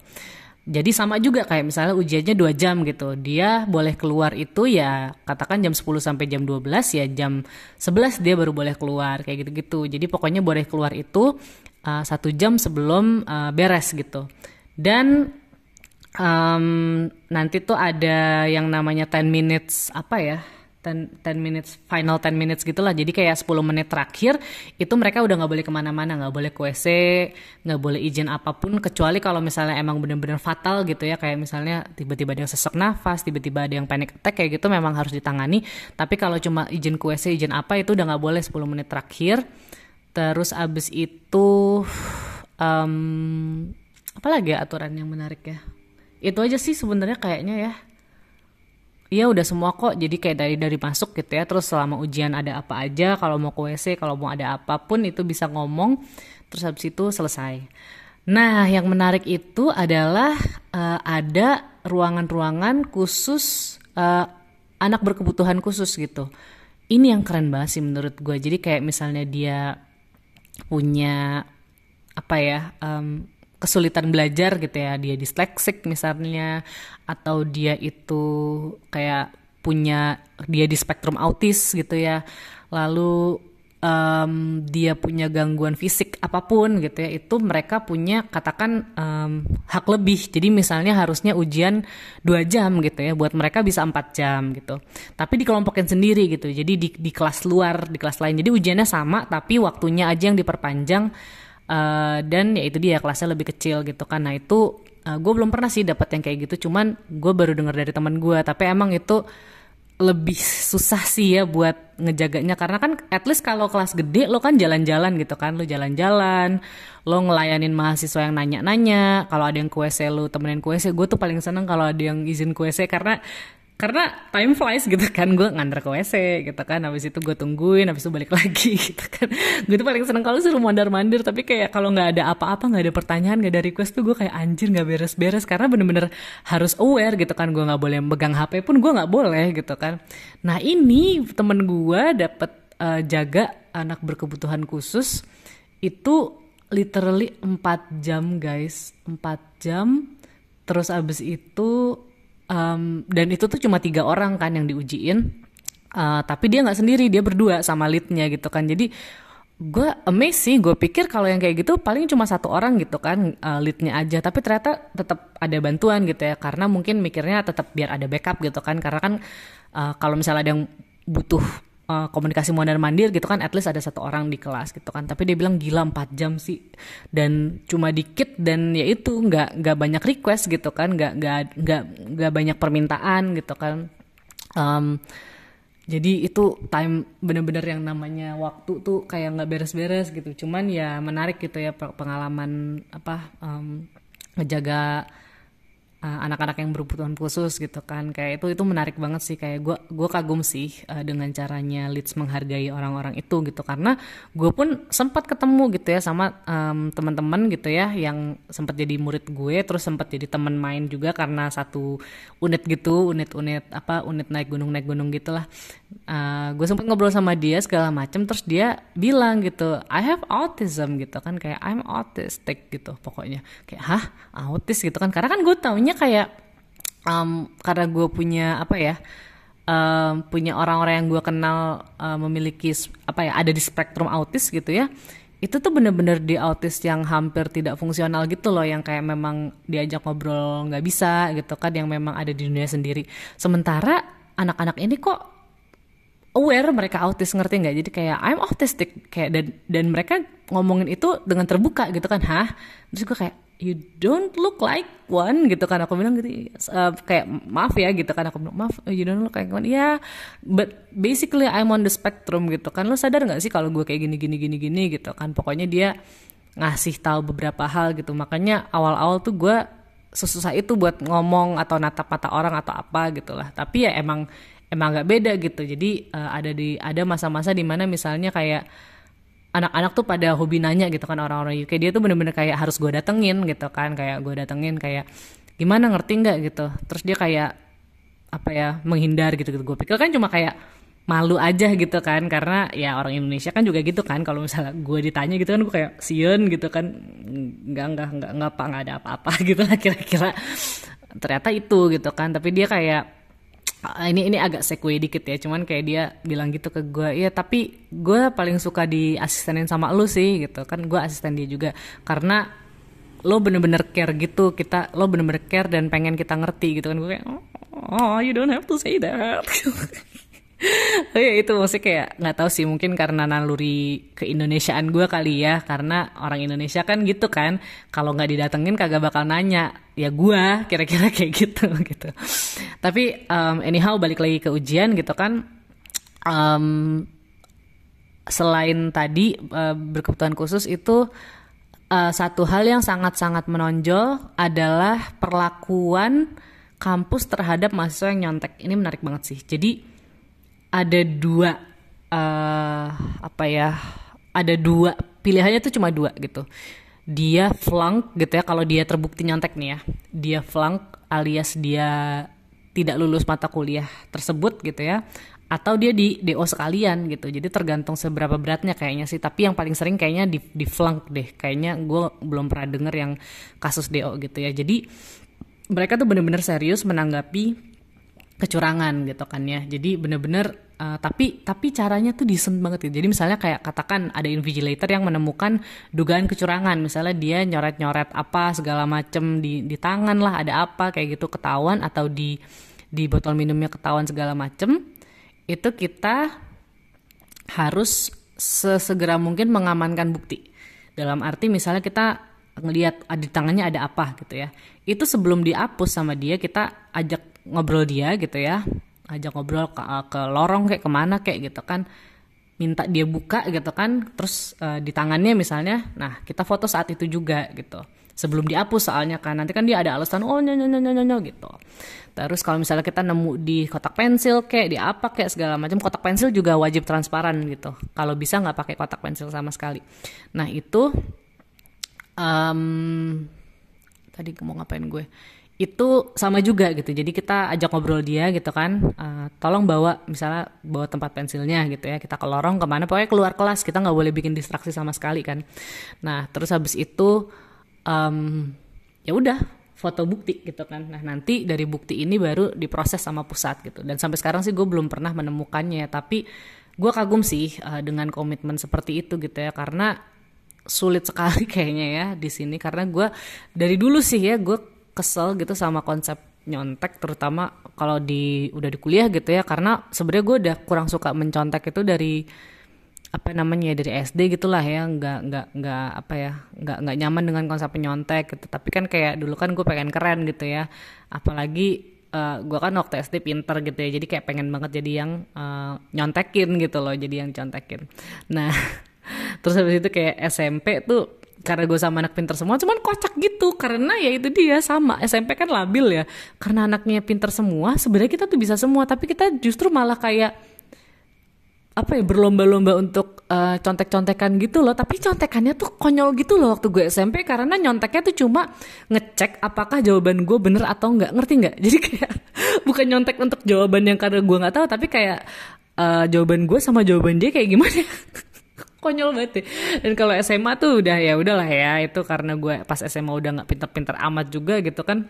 Jadi sama juga kayak misalnya ujiannya dua jam gitu. Dia boleh keluar itu ya katakan jam 10 sampai jam 12 ya jam 11 dia baru boleh keluar kayak gitu-gitu. Jadi pokoknya boleh keluar itu uh, satu jam sebelum uh, beres gitu. Dan um, nanti tuh ada yang namanya 10 minutes apa ya 10, 10 minutes final 10 minutes gitulah. Jadi kayak 10 menit terakhir itu mereka udah nggak boleh ke mana-mana. Nggak boleh ke WC nggak boleh izin apa pun. Kecuali kalau misalnya emang bener-bener fatal gitu ya. Kayak misalnya tiba-tiba ada yang sesak nafas tiba-tiba ada yang panic attack kayak gitu memang harus ditangani. Tapi kalau cuma izin ke WC izin apa itu udah nggak boleh 10 menit terakhir. Terus abis itu um, apalagi ya aturan yang menarik ya? Itu aja sih sebenarnya kayaknya ya Iya udah semua kok. Jadi kayak dari dari masuk gitu ya. Terus selama ujian ada apa aja kalau mau ke WC kalau mau ada apa pun itu bisa ngomong. Terus habis itu selesai. Nah yang menarik itu adalah uh, ada ruangan-ruangan khusus uh, anak berkebutuhan khusus gitu. Ini yang keren banget sih menurut gue jadi kayak misalnya dia punya apa ya um, kesulitan belajar gitu ya. Dia disleksik misalnya atau dia itu kayak punya dia di spektrum autis gitu ya. Lalu um, dia punya gangguan fisik apa pun gitu ya itu mereka punya katakan um, hak lebih. Jadi misalnya harusnya ujian dua jam gitu ya buat mereka bisa empat jam gitu. Tapi dikelompokin sendiri gitu. Jadi di, di kelas luar di kelas lain. Jadi ujiannya sama tapi waktunya aja yang diperpanjang uh, dan ya itu dia kelasnya lebih kecil gitu kan. Nah itu uh, eh, gue belum pernah sih dapat yang kayak gitu. Cuman gue baru dengar dari teman gue tapi emang itu lebih susah sih ya buat ngejaganya. Karena kan at least kalau kelas gede lo kan jalan-jalan gitu kan. Lo jalan-jalan lo ngelayanin mahasiswa yang nanya-nanya. Kalau ada yang WC lo temenin WC gue tuh paling seneng kalau ada yang izin WC karena karena time flies gitu kan gue nganter ke WC gitu kan habis itu gue tungguin habis itu balik lagi gitu kan. Gue tuh paling seneng kalau suruh mondar mandir tapi kayak kalau nggak ada apa-apa nggak ada pertanyaan nggak ada request tuh gue kayak anjir nggak beres-beres karena bener-bener harus aware gitu kan gue nggak boleh megang HP pun gue nggak boleh gitu kan. Nah ini temen gue dapet uh, jaga anak berkebutuhan khusus itu literally 4 jam guys. 4 jam terus abis itu um, dan itu tuh cuma tiga orang kan yang diujiin. Uh, tapi dia nggak sendiri dia berdua sama leadnya gitu kan. Jadi gue amazed sih gue pikir kalau yang kayak gitu paling cuma satu orang gitu kan uh, leadnya aja. Tapi ternyata tetap ada bantuan gitu ya karena mungkin mikirnya tetap biar ada backup gitu kan. Karena kan uh, kalau misalnya ada yang butuh uh, komunikasi mondar mandir gitu kan at least ada satu orang di kelas gitu kan. Tapi dia bilang gila 4 jam sih. Dan cuma dikit dan ya itu nggak nggak banyak request gitu kan nggak nggak nggak nggak banyak permintaan gitu kan. Um, jadi itu time bener-bener yang namanya waktu tuh kayak nggak beres-beres gitu. Cuman ya menarik gitu ya pengalaman apa um, ngejaga uh, anak-anak yang berkebutuhan khusus gitu kan. Kayak itu itu menarik banget sih. Kayak gue gue kagum sih uh, dengan caranya Leeds menghargai orang-orang itu gitu. Karena gue pun sempat ketemu gitu ya sama um, teman-teman gitu ya yang sempat jadi murid gue terus sempat jadi teman main juga karena satu unit gitu unit-unit apa unit naik gunung naik gunung gitulah. Uh, gue sempat ngobrol sama dia segala macem terus dia bilang gitu I have autism gitu kan. Kayak I'm autistic gitu pokoknya. Kayak hah? Autis? gitu kan. Karena kan gue taunya kayak um, karena gue punya apa ya um, punya orang-orang yang gue kenal uh, memiliki apa ya ada di spektrum autis gitu ya itu tuh bener-bener di autis yang hampir tidak fungsional gitu loh yang kayak memang diajak ngobrol nggak bisa gitu kan yang memang ada di dunia sendiri. Sementara anak-anak ini kok aware mereka autis ngerti nggak? Jadi kayak I'm autistic kayak dan dan mereka ngomongin itu dengan terbuka gitu kan hah? Terus gue kayak you don't look like one gitu kan. Aku bilang gitu uh, kayak maaf ya gitu kan. Aku bilang maaf you don't look like one. Ya yeah, but basically I'm on the spectrum gitu kan. Lo sadar nggak sih kalau gue kayak gini gini gini gini gitu kan? Pokoknya dia ngasih tahu beberapa hal gitu. Makanya awal-awal tuh gue sesusah itu buat ngomong atau natap mata orang atau apa gitulah tapi ya emang emang nggak beda gitu. Jadi uh, ada di ada masa-masa di mana misalnya kayak anak-anak tuh pada hobi nanya gitu kan orang-orang UK dia tuh bener-bener kayak harus gue datengin gitu kan kayak gue datengin kayak gimana ngerti nggak? gitu. Terus dia kayak apa ya menghindar gitu gitu. Gue pikir kan cuma kayak malu aja gitu kan karena ya orang Indonesia kan juga gitu kan. Kalau misalnya gue ditanya gitu kan gue kayak sion gitu kan. Nggak nggak nggak nggak apa nggak ada apa-apa gitu lah kira-kira. Ternyata itu gitu kan tapi dia kayak ini ini agak segue dikit ya cuman kayak dia bilang gitu ke gue ya tapi gue paling suka di asistenin sama lu sih gitu. Kan gue asisten dia juga. Karena lo bener-bener care gitu kita lo bener-bener care dan pengen kita ngerti gitu kan. Gue kayak oh you don't have to say that oh ya itu maksudnya kayak nggak tahu sih mungkin karena naluri ke Indonesiaan gue kali ya karena orang Indonesia kan gitu kan kalau nggak didatengin kagak bakal nanya ya gue kira-kira kayak gitu gitu tapi um, anyhow balik lagi ke ujian gitu kan um, selain tadi uh, berkebutuhan khusus itu uh, satu hal yang sangat-sangat menonjol adalah perlakuan kampus terhadap mahasiswa yang nyontek. Ini menarik banget sih. Jadi ada dua uh, apa ya? Ada dua pilihannya tuh cuma dua gitu. Dia flunk gitu ya kalau dia terbukti nyontek nih ya. Dia flunk alias dia tidak lulus mata kuliah tersebut gitu ya atau dia di DO sekalian gitu jadi tergantung seberapa beratnya kayaknya sih tapi yang paling sering kayaknya di di flank deh kayaknya gue belum pernah denger yang kasus DO gitu ya jadi mereka tuh bener-bener serius menanggapi kecurangan gitu kan ya. Jadi bener-bener uh, tapi tapi caranya tuh decent banget gitu. Jadi misalnya kayak katakan ada invigilator yang menemukan dugaan kecurangan. Misalnya dia nyoret-nyoret apa segala macem di di tangan lah ada apa kayak gitu ketahuan atau di di botol minumnya ketahuan segala macem itu kita harus sesegera mungkin mengamankan bukti. Dalam arti misalnya kita ngelihat di tangannya ada apa gitu ya. Itu sebelum dihapus sama dia kita ajak ngobrol dia gitu ya. Ajak ngobrol ke, eh, ke lorong kayak ke mana kayak gitu kan. Minta dia buka gitu kan. Terus uh, di tangannya misalnya. Nah kita foto saat itu juga gitu. Sebelum dihapus soalnya kan. Nanti kan dia ada alasan oh nyonya nyonya nyonya gitu. Terus kalau misalnya kita nemu di kotak pensil kayak di apa kayak segala macam kotak pensil juga wajib transparan gitu. Kalau bisa nggak pakai kotak pensil sama sekali. Nah itu um, tadi mau ngapain gue itu sama juga gitu. Jadi kita ajak ngobrol dia gitu kan uh, tolong bawa misalnya bawa tempat pensilnya gitu ya kita ke lorong ke mana pokoknya keluar kelas kita nggak boleh bikin distraksi sama sekali kan. Nah terus habis itu um, ya udah foto bukti gitu kan. Nah nanti dari bukti ini baru diproses sama pusat gitu. Dan sampai sekarang sih gue belum pernah menemukannya tapi gue kagum sih uh, dengan komitmen seperti itu gitu ya karena sulit sekali kayaknya ya di sini. Karena gue dari dulu sih ya gue kesel gitu sama konsep nyontek terutama kalau di udah di kuliah gitu ya. Karena sebenarnya gue udah kurang suka mencontek itu dari apa namanya ya dari SD gitulah ya. Nggak nggak nggak apa ya nggak nggak nyaman dengan konsep nyontek gitu. Tapi kan kayak dulu kan gue pengen keren gitu ya. Apalagi uh, gue kan waktu SD pinter gitu ya. Jadi kayak pengen banget jadi yang uh, nyontekin gitu loh. Jadi yang contekin nah terus habis itu kayak SMP tuh karena gue sama anak pinter semua cuman kocak gitu karena ya itu dia sama. SMP kan labil ya. Karena anaknya pinter semua sebenarnya kita tuh bisa semua tapi kita justru malah kayak apa ya berlomba-lomba untuk uh, contek-contekan gitu loh. Tapi contekannya tuh konyol gitu loh waktu gue SMP karena nyonteknya tuh cuma ngecek apakah jawaban gue bener atau enggak ngerti nggak? Jadi kayak bukan nyontek untuk jawaban yang karena gue nggak tahu tapi kayak uh, jawaban gue sama jawaban dia kayak gimana konyol banget deh. Dan kalau SMA tuh udah ya udahlah ya itu karena gue pas SMA udah nggak pinter-pinter amat juga gitu kan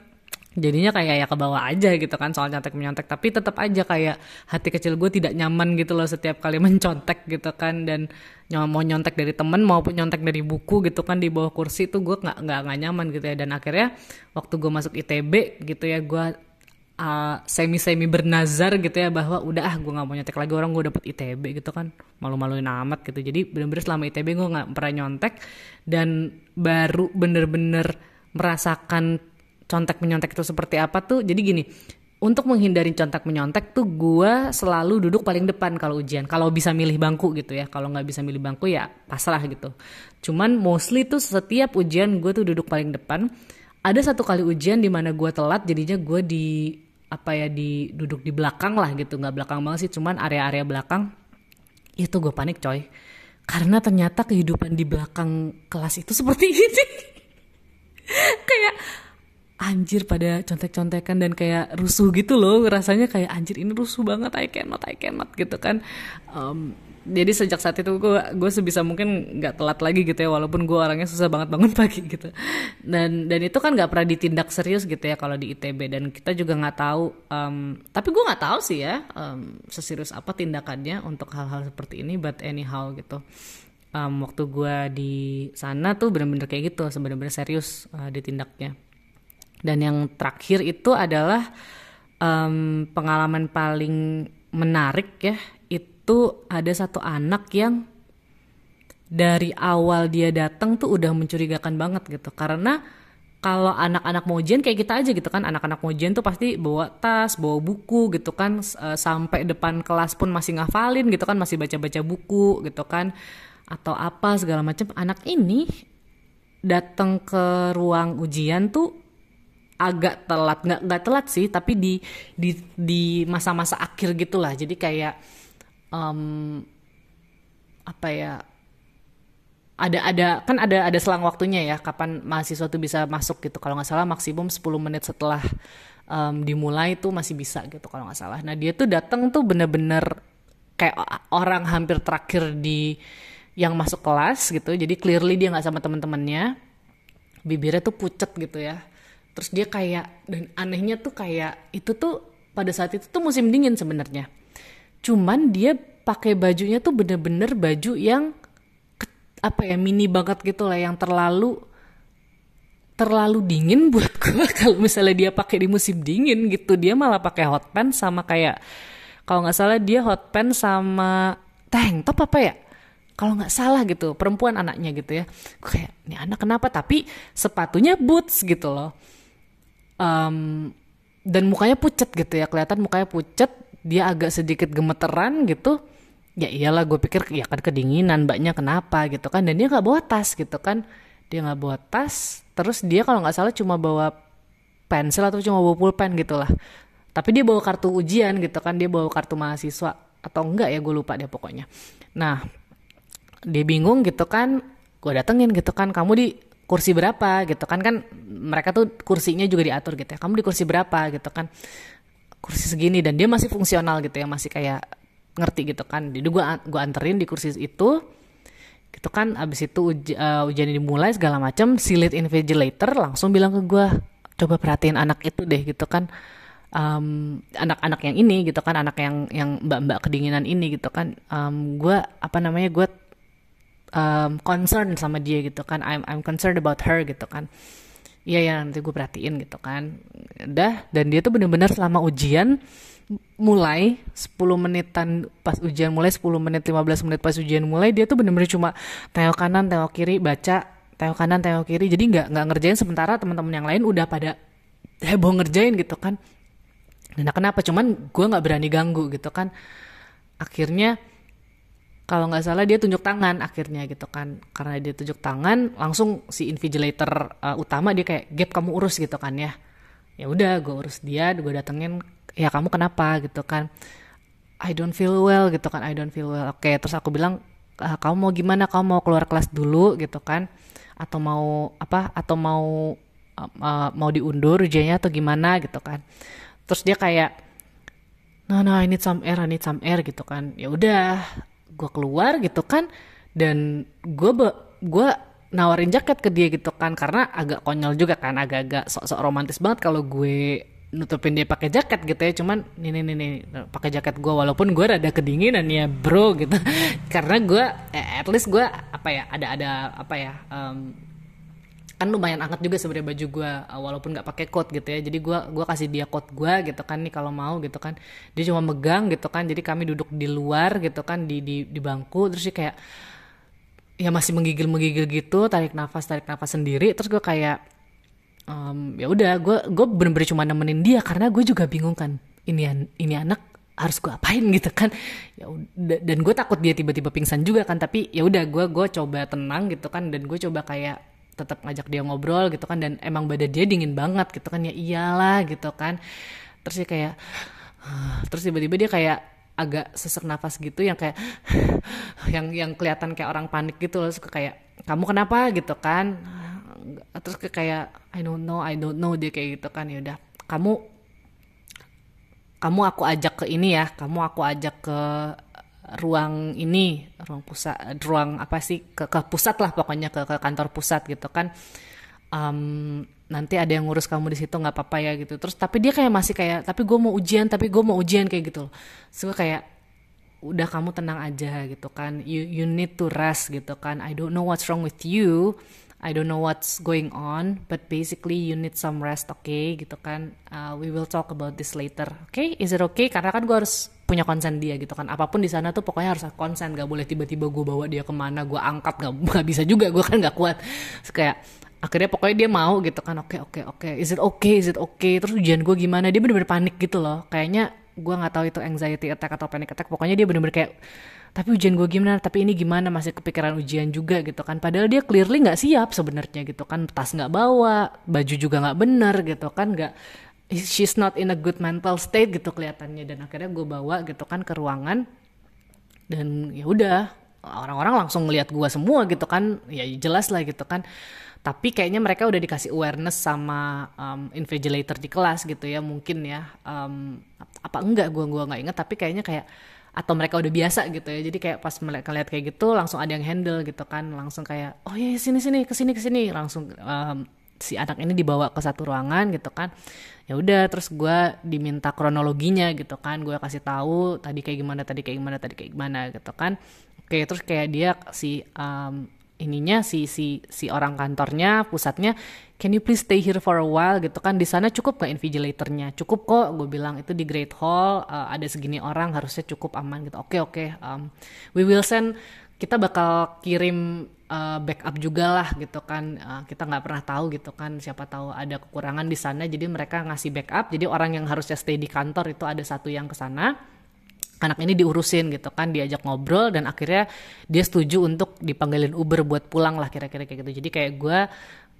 jadinya kayak ya ke bawah aja gitu kan soal nyontek menyontek. Tapi tetap aja kayak hati kecil gue tidak nyaman gitu loh setiap kali mencontek gitu kan. Dan mau nyontek dari temen maupun nyontek dari buku gitu kan di bawah kursi tuh gue nggak nggak nyaman gitu ya. Dan akhirnya waktu gue masuk ITB gitu ya gue uh, semi semi bernazar gitu ya bahwa udah ah gue nggak mau nyontek lagi orang gue dapet ITB gitu kan. Malu-maluin amat gitu. Jadi bener-bener selama ITB gue nggak pernah nyontek dan baru bener-bener merasakan contek menyontek itu seperti apa tuh. Jadi gini untuk menghindari contek menyontek tuh gue selalu duduk paling depan kalau ujian. Kalau bisa milih bangku gitu ya. Kalau nggak bisa milih bangku ya pasrah gitu. Cuman mostly tuh setiap ujian gue tuh duduk paling depan. Ada satu kali ujian di mana gue telat jadinya gue di apa ya di duduk di belakang lah gitu. Nggak belakang banget sih cuman area-area belakang. Itu gue panik coy. Karena ternyata kehidupan di belakang kelas itu seperti ini. Kayak anjir pada contek-contekan dan kayak rusuh gitu loh. Rasanya kayak anjir ini rusuh banget. I cannot I cannot gitu kan. Um, jadi sejak saat itu gue gue sebisa mungkin nggak telat lagi gitu ya walaupun gue orangnya susah banget bangun pagi gitu. Dan dan itu kan nggak pernah ditindak serius gitu ya kalau di itb dan kita juga nggak tahu um, tapi gue nggak tahu sih ya um, seserius apa tindakannya untuk hal-hal seperti ini but anyhow gitu. Um, waktu gue di sana tuh bener-bener kayak gitu sebenarnya serius uh, ditindaknya. Dan yang terakhir itu adalah um, pengalaman paling menarik ya itu ada satu anak yang dari awal dia datang tuh udah mencurigakan banget gitu. Karena kalau anak-anak mau ujian kayak kita aja gitu kan anak-anak mau ujian tuh pasti bawa tas bawa buku gitu kan e, sampai depan kelas pun masih ngafalin gitu kan masih baca-baca buku gitu kan atau apa segala macam. Anak ini datang ke ruang ujian tuh agak telat. Nggak nggak telat sih tapi di di di masa-masa akhir gitulah. Jadi kayak um, apa ya ada ada kan ada ada selang waktunya ya kapan mahasiswa tuh bisa masuk gitu. Kalau nggak salah maksimum 10 menit setelah um, dimulai tuh masih bisa gitu kalau nggak salah. Nah dia tuh datang tuh bener-bener kayak orang hampir terakhir di yang masuk kelas gitu. Jadi clearly dia nggak sama teman-temannya bibirnya tuh pucet gitu ya. Terus dia kayak dan anehnya tuh kayak itu tuh pada saat itu tuh musim dingin sebenarnya cuman dia pakai bajunya tuh bener-bener baju yang apa ya mini banget gitu lah yang terlalu terlalu dingin buat gue kalau misalnya dia pakai di musim dingin gitu dia malah pakai hot pants sama kayak kalau nggak salah dia hot pants sama tank top apa ya? Kalau nggak salah gitu perempuan anaknya gitu ya. Kayak ini anak kenapa? Tapi sepatunya boots gitu loh. Um, dan mukanya pucet gitu ya kelihatan mukanya pucet dia agak sedikit gemeteran gitu ya iyalah gue pikir ya kan kedinginan mbaknya kenapa? gitu kan. Dan dia nggak bawa tas gitu kan. Dia nggak bawa tas terus dia kalau nggak salah cuma bawa pensil atau cuma bawa pulpen gitu lah tapi dia bawa kartu ujian gitu kan dia bawa kartu mahasiswa atau enggak ya gue lupa dia pokoknya. Nah dia bingung gitu kan gue datengin gitu kan kamu di kursi berapa? gitu kan. Kan mereka tuh kursinya juga diatur gitu ya kamu di kursi berapa? gitu kan kursi segini dan dia masih fungsional gitu ya masih kayak ngerti gitu kan. Jadi gue gua anterin di kursi itu gitu kan. Abis itu uj, uh, ujian dimulai segala macam si lead invigilator langsung bilang ke gue coba perhatiin anak itu deh gitu kan. Um, anak-anak yang ini gitu kan anak yang yang mbak-mbak kedinginan ini gitu kan. Um, gue apa namanya gue um, concern sama dia gitu kan. I'm I'm concerned about her gitu kan iya ya nanti gue perhatiin gitu kan. Udah dan dia tuh bener-bener selama ujian mulai 10 menitan pas ujian mulai 10 menit 15 menit pas ujian mulai dia tuh bener-bener cuma tengok kanan tengok kiri baca tengok kanan tengok kiri. Jadi nggak nggak ngerjain sementara teman-teman yang lain udah pada heboh ngerjain gitu kan. Dan kenapa? Cuman gue nggak berani ganggu gitu kan. Akhirnya kalau nggak salah dia tunjuk tangan akhirnya gitu kan. Karena dia tunjuk tangan langsung si invigilator uh, utama dia kayak gap kamu urus gitu kan ya. Ya udah gue urus dia gue datengin. Ya kamu kenapa? gitu kan. I don't feel well gitu kan. I don't feel well. Oke terus aku bilang uh, kamu mau gimana? Kamu mau keluar kelas dulu gitu kan. Atau mau apa atau mau uh, mau diundur ujiannya atau gimana? gitu kan. Terus dia kayak no no I need some air I need some air gitu kan. Ya udah gue keluar gitu kan dan gue gue nawarin jaket ke dia gitu kan karena agak konyol juga kan agak-agak sok-sok romantis banget kalau gue nutupin dia pakai jaket gitu ya. Cuman nih nih nih, nih pakai jaket gue walaupun gue rada kedinginan ya bro gitu. Karena gue eh, at least gue apa ya ada ada apa ya um, kan lumayan angkat juga sebenarnya baju gue uh, walaupun nggak pakai coat gitu ya. Jadi gue gua kasih dia coat gue gitu kan nih kalau mau gitu kan. Dia cuma megang gitu kan jadi kami duduk di luar gitu kan di di, di bangku. Terus dia kayak ya masih menggigil menggigil gitu tarik nafas tarik nafas sendiri. Terus gue kayak um, ya udah gue gue bener-bener cuma nemenin dia karena gue juga bingung kan ini ini anak harus gue apain gitu kan. Ya dan gue takut dia tiba-tiba pingsan juga kan tapi ya udah gue gue coba tenang gitu kan dan gue coba kayak tetap ngajak dia ngobrol gitu kan dan emang badan dia dingin banget gitu kan ya iyalah gitu kan. Terus dia kayak terus tiba-tiba dia kayak agak sesak nafas gitu yang kayak yang yang kelihatan kayak orang panik gitu loh suka kayak kamu kenapa? gitu kan. Terus kayak I don't know I don't know dia kayak gitu kan ya udah kamu kamu aku ajak ke ini ya kamu aku ajak ke ruang ini ruang pusat ruang apa sih ke, ke pusat lah pokoknya ke, ke kantor pusat gitu kan. Um, nanti ada yang ngurus kamu di situ nggak apa-apa ya gitu. Terus tapi dia kayak masih kayak tapi gue mau ujian tapi gue mau ujian kayak gitu so kayak udah kamu tenang aja gitu kan. You you need to rest gitu kan. I don't know what's wrong with you I don't know what's going on, but basically you need some rest, oke, okay? gitu kan. Uh, we will talk about this later, oke? Okay? Is it okay? Karena kan gue harus punya konsen dia gitu kan. Apa pun di sana tuh pokoknya harus konsen, gak boleh tiba-tiba gue bawa dia ke mana, gue angkat, gak, gak bisa juga, gue kan gak kuat. Terus kayak akhirnya pokoknya dia mau gitu kan, oke okay, oke okay, oke, okay. is it okay, is it okay? Terus ujian gue gimana? Dia bener-bener panik gitu loh, kayaknya gue nggak tahu itu anxiety attack atau panic attack. Pokoknya dia bener-bener kayak tapi ujian gue gimana? Tapi ini gimana? Masih kepikiran ujian juga gitu kan. Padahal dia clearly nggak siap sebenarnya gitu kan. Tas nggak bawa baju juga nggak bener gitu kan. Nggak she's not in a good mental state gitu kelihatannya. Dan akhirnya gue bawa gitu kan ke ruangan. Dan ya udah orang-orang langsung ngeliat gue semua gitu kan. Ya jelas lah gitu kan. Tapi kayaknya mereka udah dikasih awareness sama um, invigilator di kelas gitu ya. Mungkin ya um, apa enggak gue gua nggak inget tapi kayaknya kayak atau mereka udah biasa gitu ya. Jadi kayak pas mereka lihat kayak gitu langsung ada yang handle gitu kan. Langsung kayak oh ya sini sini ke sini ke sini langsung um, si anak ini dibawa ke satu ruangan gitu kan. Ya udah terus gue diminta kronologinya gitu kan. Gue kasih tahu tadi kayak gimana tadi kayak gimana tadi kayak gimana gitu kan. Oke terus kayak dia si um, ininya si si si orang kantornya pusatnya can you please stay here for a while? gitu kan. Di sana cukup nggak invigilatornya? Cukup kok gue bilang. Itu di Great Hall uh, ada segini orang harusnya cukup aman gitu. Oke okay, oke okay, um, we will send kita bakal kirim uh, backup juga lah gitu kan. Uh, kita nggak pernah tahu gitu kan siapa tahu ada kekurangan di sana. Jadi mereka ngasih backup. Jadi orang yang harusnya stay di kantor itu ada satu yang ke sana anak ini diurusin gitu kan diajak ngobrol dan akhirnya dia setuju untuk dipanggilin Uber buat pulang lah kira-kira kayak gitu. Jadi kayak gue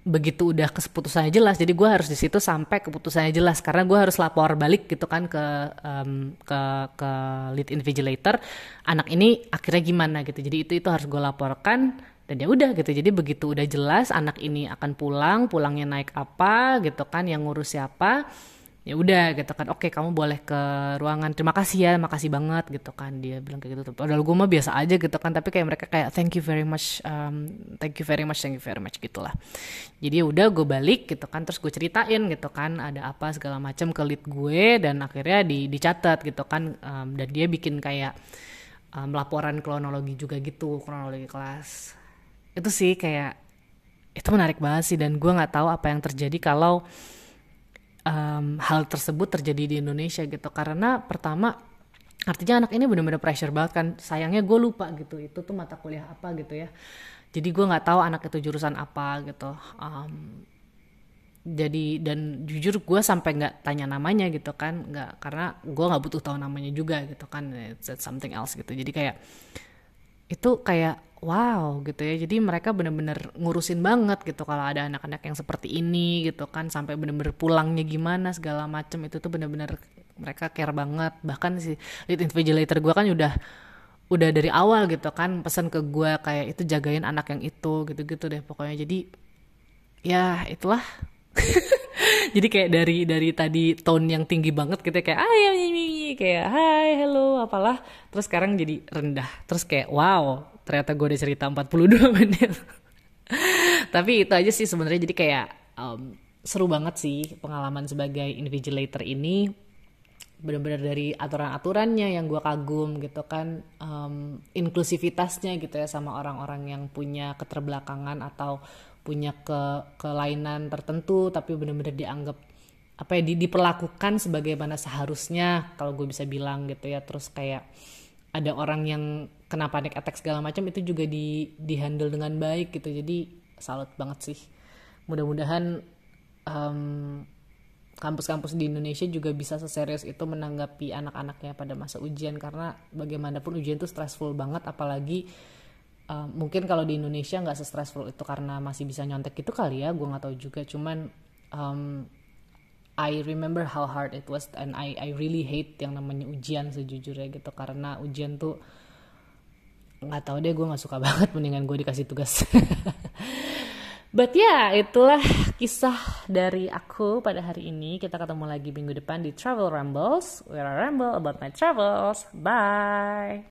begitu udah keputusannya jelas jadi gue harus di situ sampai keputusannya jelas. Karena gue harus lapor balik gitu kan ke um, ke ke lead invigilator anak ini akhirnya gimana gitu. Jadi itu itu harus gue laporkan dan ya udah gitu. Jadi begitu udah jelas anak ini akan pulang pulangnya naik apa gitu kan yang ngurus siapa ya udah gitu kan. Oke kamu boleh ke ruangan. Terima kasih ya makasih banget gitu kan. Dia bilang kayak gitu. Padahal gue mah biasa aja gitu kan. Tapi kayak mereka kayak thank you very much um, thank you very much thank you very much gitulah. Jadi ya udah gue balik gitu kan. Terus gue ceritain gitu kan ada apa segala macam ke lead gue dan akhirnya di dicatat gitu kan. Um, dan dia bikin kayak um, laporan kronologi juga gitu kronologi kelas. Itu sih kayak itu menarik banget sih. Dan gue nggak tahu apa yang terjadi kalau um, hal tersebut terjadi di Indonesia gitu. Karena pertama artinya anak ini benar-benar pressure banget kan. Sayangnya gue lupa gitu itu tuh mata kuliah apa gitu ya. Jadi gue nggak tahu anak itu jurusan apa gitu. Um, jadi dan jujur gue sampai nggak tanya namanya gitu kan. Nggak karena gue nggak butuh tahu namanya juga gitu kan. It's something else gitu. Jadi kayak itu kayak wow gitu ya. Jadi mereka bener-bener ngurusin banget gitu kalau ada anak-anak yang seperti ini gitu kan. Sampai bener-bener pulangnya gimana segala macem. Itu tuh bener-bener mereka care banget. Bahkan si lead invigilator gue kan udah udah dari awal gitu kan pesan ke gue kayak itu jagain anak yang itu gitu-gitu deh pokoknya. Jadi ya itulah. Jadi kayak dari dari tadi tone yang tinggi banget gitu kayak ah ya, ya, ya, kayak hai hello apalah terus sekarang jadi rendah. Terus kayak wow ternyata gue udah cerita 42 menit. Tapi itu aja sih sebenarnya. Jadi kayak um, seru banget sih pengalaman sebagai invigilator ini. Benar-benar dari aturan-aturannya yang gue kagum gitu kan um, inklusivitasnya gitu ya sama orang-orang yang punya keterbelakangan atau punya ke kelainan tertentu tapi benar-benar dianggap apa ya di, diperlakukan sebagaimana seharusnya kalau gue bisa bilang gitu ya. Terus kayak ada orang yang kena panic attack segala macam itu juga di di handle dengan baik gitu. Jadi salut banget sih. Mudah-mudahan um, kampus-kampus di Indonesia juga bisa seserius itu menanggapi anak-anaknya pada masa ujian. Karena bagaimanapun ujian itu stressful banget apalagi uh, mungkin kalau di Indonesia nggak se-stressful itu karena masih bisa nyontek itu kali ya gue nggak tahu juga. Cuman um, I remember how hard it was and I I really hate yang namanya ujian sejujurnya gitu karena ujian tuh nggak tahu deh gue nggak suka banget mendingan gue dikasih tugas But ya, yeah, itulah kisah dari aku pada hari ini. Kita ketemu lagi minggu depan di Travel Rambles, where I ramble about my travels. Bye!